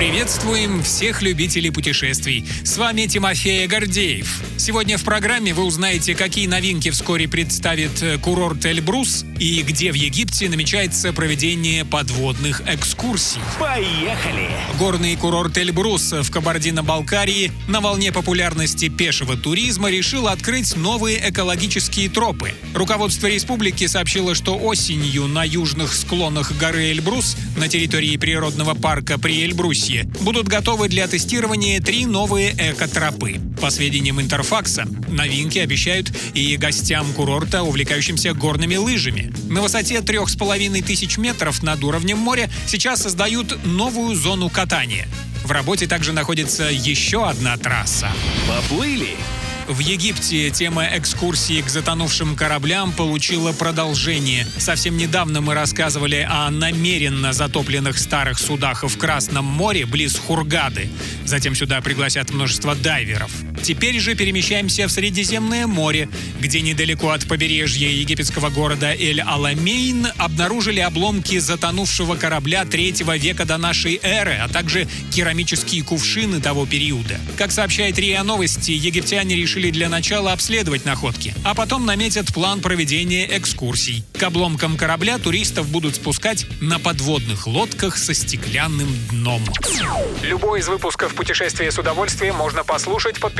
Приветствуем всех любителей путешествий. С вами Тимофей Гордеев. Сегодня в программе вы узнаете, какие новинки вскоре представит э, курорт Эльбрус и где в Египте намечается проведение подводных экскурсий. Поехали! Горный курорт Эльбрус в Кабардино-Балкарии на волне популярности пешего туризма решил открыть новые экологические тропы. Руководство республики сообщило, что осенью на южных склонах горы Эльбрус на территории природного парка при Эльбрусе будут готовы для тестирования три новые экотропы. По сведениям Интерфакса, новинки обещают и гостям курорта, увлекающимся горными лыжами. На высоте трех с половиной тысяч метров над уровнем моря сейчас создают новую зону катания. В работе также находится еще одна трасса. Поплыли! В Египте тема экскурсии к затонувшим кораблям получила продолжение. Совсем недавно мы рассказывали о намеренно затопленных старых судах в Красном море близ Хургады. Затем сюда пригласят множество дайверов. Теперь же перемещаемся в Средиземное море, где недалеко от побережья египетского города Эль-Аламейн обнаружили обломки затонувшего корабля третьего века до нашей эры, а также керамические кувшины того периода. Как сообщает РИА Новости, египтяне решили для начала обследовать находки, а потом наметят план проведения экскурсий. К обломкам корабля туристов будут спускать на подводных лодках со стеклянным дном. Любой из выпусков «Путешествие с удовольствием» можно послушать,